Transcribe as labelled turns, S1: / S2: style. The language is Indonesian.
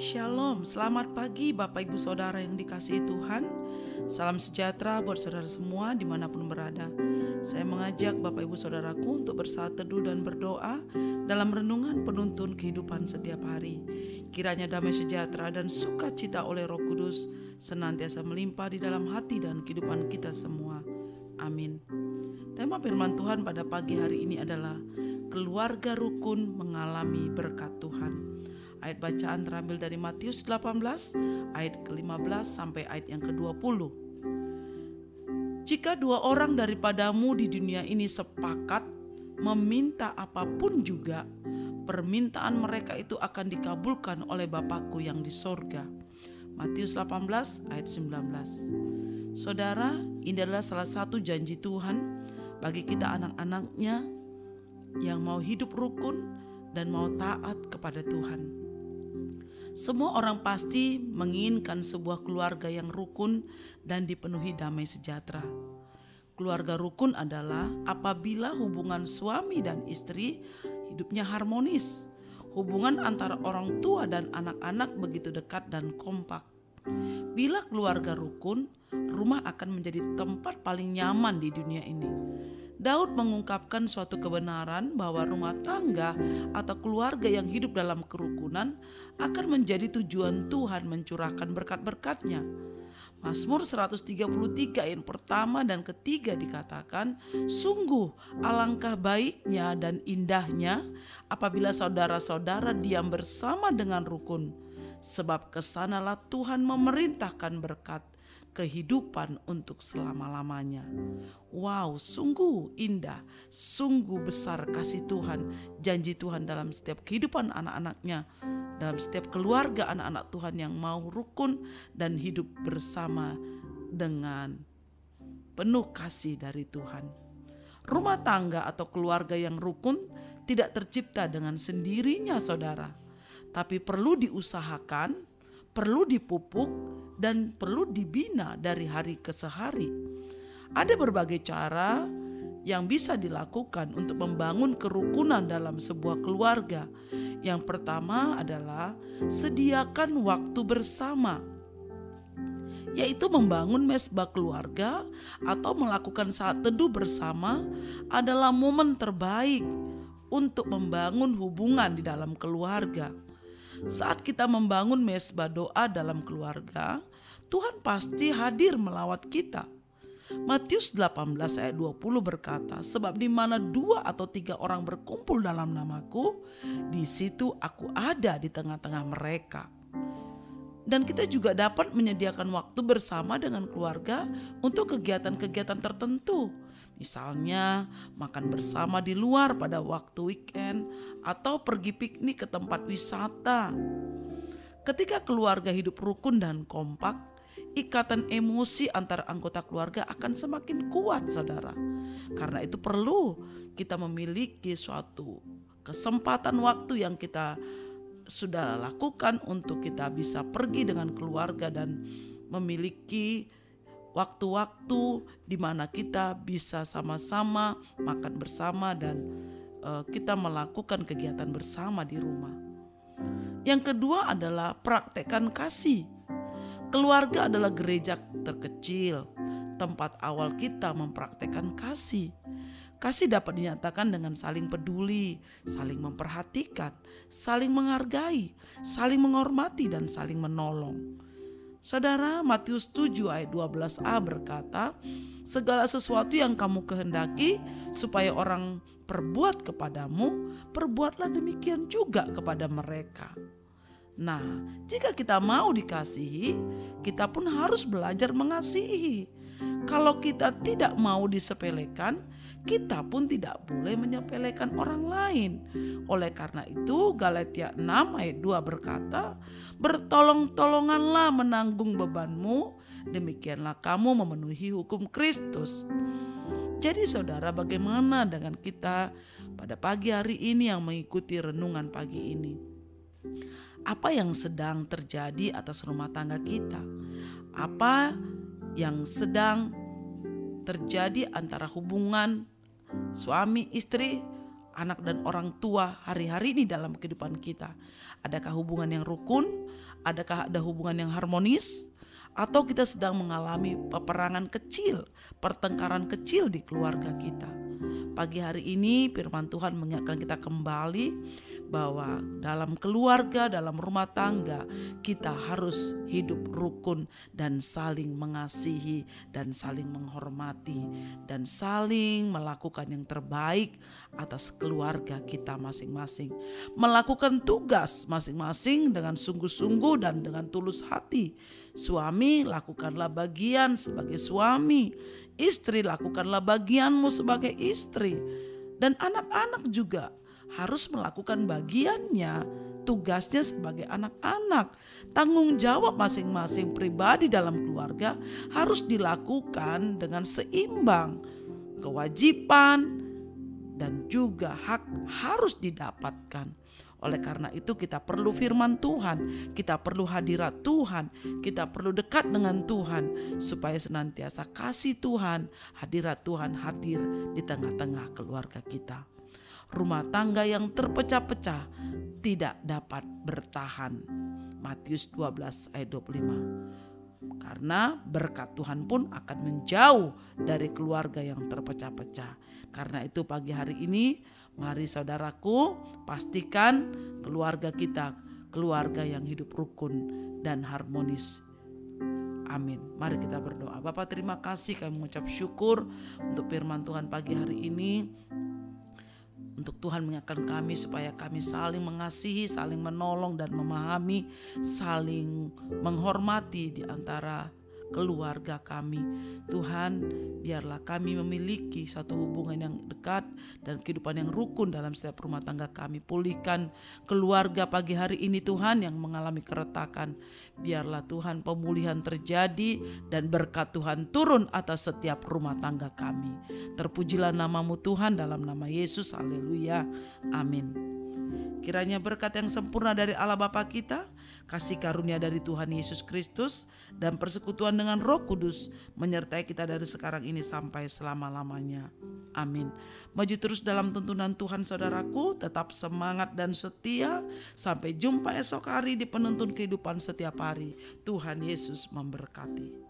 S1: Shalom, selamat pagi Bapak Ibu Saudara yang dikasihi Tuhan. Salam sejahtera buat saudara semua di mana pun berada. Saya mengajak Bapak Ibu Saudaraku untuk bersaat teduh dan berdoa Dalam renungan penuntun kehidupan setiap hari. Kiranya damai sejahtera dan sukacita oleh roh kudus Senantiasa melimpah di dalam hati dan kehidupan kita semua. Amin. Tema firman Tuhan pada pagi hari ini adalah Keluarga rukun mengalami berkat Tuhan Ayat bacaan terambil dari Matius 18 ayat ke-15 sampai ayat yang ke-20. Jika dua orang daripadamu di dunia ini sepakat meminta apa pun juga, permintaan mereka itu akan dikabulkan oleh Bapakku yang di sorga. Matius 18 ayat 19. Saudara, ini adalah salah satu janji Tuhan bagi kita anak-anaknya yang mau hidup rukun dan mau taat kepada Tuhan. Semua orang pasti menginginkan sebuah keluarga yang rukun dan dipenuhi damai sejahtera. Keluarga rukun adalah apabila hubungan suami dan istri hidupnya harmonis. Hubungan antara orang tua dan anak-anak begitu dekat dan kompak. Bila keluarga rukun, rumah akan menjadi tempat paling nyaman di dunia ini Daud mengungkapkan suatu kebenaran bahwa rumah tangga atau keluarga yang hidup dalam kerukunan akan menjadi tujuan Tuhan mencurahkan berkat-berkatnya. Mazmur 133 ayat pertama dan ketiga dikatakan, Sungguh alangkah baiknya dan indahnya apabila saudara-saudara diam bersama dengan rukun, sebab ke sanalah Tuhan memerintahkan berkat kehidupan untuk selama-lamanya. Wow, sungguh indah, sungguh besar kasih Tuhan, janji Tuhan dalam setiap kehidupan anak-anaknya, dalam setiap keluarga anak-anak Tuhan yang mau rukun dan hidup bersama dengan penuh kasih dari Tuhan. Rumah tangga atau keluarga yang rukun tidak tercipta dengan sendirinya, saudara, tapi perlu diusahakan, perlu dipupuk, dan perlu dibina dari hari ke sehari. Ada berbagai cara yang bisa dilakukan untuk membangun kerukunan dalam sebuah keluarga. Yang pertama adalah sediakan waktu bersama, yaitu membangun mesbah keluarga atau melakukan saat teduh bersama adalah momen terbaik untuk membangun hubungan di dalam keluarga. Saat kita membangun mesbah doa dalam keluarga, Tuhan pasti hadir melawat kita. Matius 18 ayat 20 berkata, sebab di mana dua atau tiga orang berkumpul dalam namaku, di situ aku ada di tengah-tengah mereka. Dan kita juga dapat menyediakan waktu bersama dengan keluarga untuk kegiatan-kegiatan tertentu. Misalnya makan bersama di luar pada waktu weekend atau pergi piknik ke tempat wisata. Ketika keluarga hidup rukun dan kompak, ikatan emosi antar anggota keluarga akan semakin kuat, saudara. Karena itu perlu kita memiliki suatu kesempatan waktu yang kita sudah lakukan untuk kita bisa pergi dengan keluarga dan memiliki waktu-waktu di mana kita bisa sama-sama makan bersama dan uh, kita melakukan kegiatan bersama di rumah. Yang kedua adalah praktekkan kasih. Keluarga adalah gereja terkecil, tempat awal kita mempraktekkan kasih. Kasih dapat dinyatakan dengan saling peduli, saling memperhatikan, saling menghargai, saling menghormati, dan saling menolong. Saudara, Matius 7 ayat 12a berkata, Segala sesuatu yang kamu kehendaki supaya orang perbuat kepadamu, perbuatlah demikian juga kepada mereka. Nah, jika kita mau dikasihi, kita pun harus belajar mengasihi. Kalau kita tidak mau disepelekan, kita pun tidak boleh menyepelekan orang lain. Oleh karena itu, Galatia 6 ayat 2 berkata, "Bertolong-tolonganlah menanggung bebanmu, demikianlah kamu memenuhi hukum Kristus." Jadi saudara, bagaimana dengan kita pada pagi hari ini yang mengikuti renungan pagi ini? apa yang sedang terjadi atas rumah tangga kita, apa yang sedang terjadi antara hubungan suami istri anak dan orang tua hari-hari ini dalam kehidupan kita? Adakah hubungan yang rukun? Adakah ada hubungan yang harmonis? Atau kita sedang mengalami peperangan kecil, pertengkaran kecil di keluarga kita? Pagi hari ini firman Tuhan mengingatkan kita kembali bahwa dalam keluarga, dalam rumah tangga, kita harus hidup rukun dan saling mengasihi dan saling menghormati dan saling melakukan yang terbaik atas keluarga kita masing-masing. Melakukan tugas masing-masing dengan sungguh-sungguh dan dengan tulus hati. Suami, lakukanlah bagian sebagai suami. Istri, lakukanlah bagianmu sebagai istri. Dan anak-anak juga harus melakukan bagiannya, tugasnya sebagai anak-anak. Tanggung jawab masing-masing pribadi dalam keluarga harus dilakukan dengan seimbang. Kewajiban dan juga hak harus didapatkan. Oleh karena itu kita perlu firman Tuhan, kita perlu hadirat Tuhan, kita perlu dekat dengan Tuhan supaya senantiasa kasih Tuhan, hadirat Tuhan hadir di tengah-tengah keluarga kita rumah tangga yang terpecah-pecah tidak dapat bertahan. Matius 12 ayat 25. Karena berkat Tuhan pun akan menjauh dari keluarga yang terpecah-pecah. Karena itu pagi hari ini mari saudaraku pastikan keluarga kita keluarga yang hidup rukun dan harmonis. Amin. Mari kita berdoa. Bapak terima kasih kami mengucap syukur untuk firman Tuhan pagi hari ini untuk Tuhan mengingatkan kami supaya kami saling mengasihi, saling menolong dan memahami, saling menghormati di antara keluarga kami. Tuhan, biarlah kami memiliki satu hubungan yang dekat dan kehidupan yang rukun dalam setiap rumah tangga kami. Pulihkan keluarga pagi hari ini Tuhan yang mengalami keretakan. Biarlah Tuhan pemulihan terjadi dan berkat Tuhan turun atas setiap rumah tangga kami. Terpujilah namamu Tuhan dalam nama Yesus. Haleluya. Amin. Kiranya berkat yang sempurna dari Allah Bapa kita, kasih karunia dari Tuhan Yesus Kristus, dan persekutuan dengan Roh Kudus menyertai kita dari sekarang ini sampai selama-lamanya. Amin. Maju terus dalam tuntunan Tuhan saudaraku, tetap semangat dan setia. Sampai jumpa esok hari di penuntun kehidupan setiap hari. Tuhan Yesus memberkati.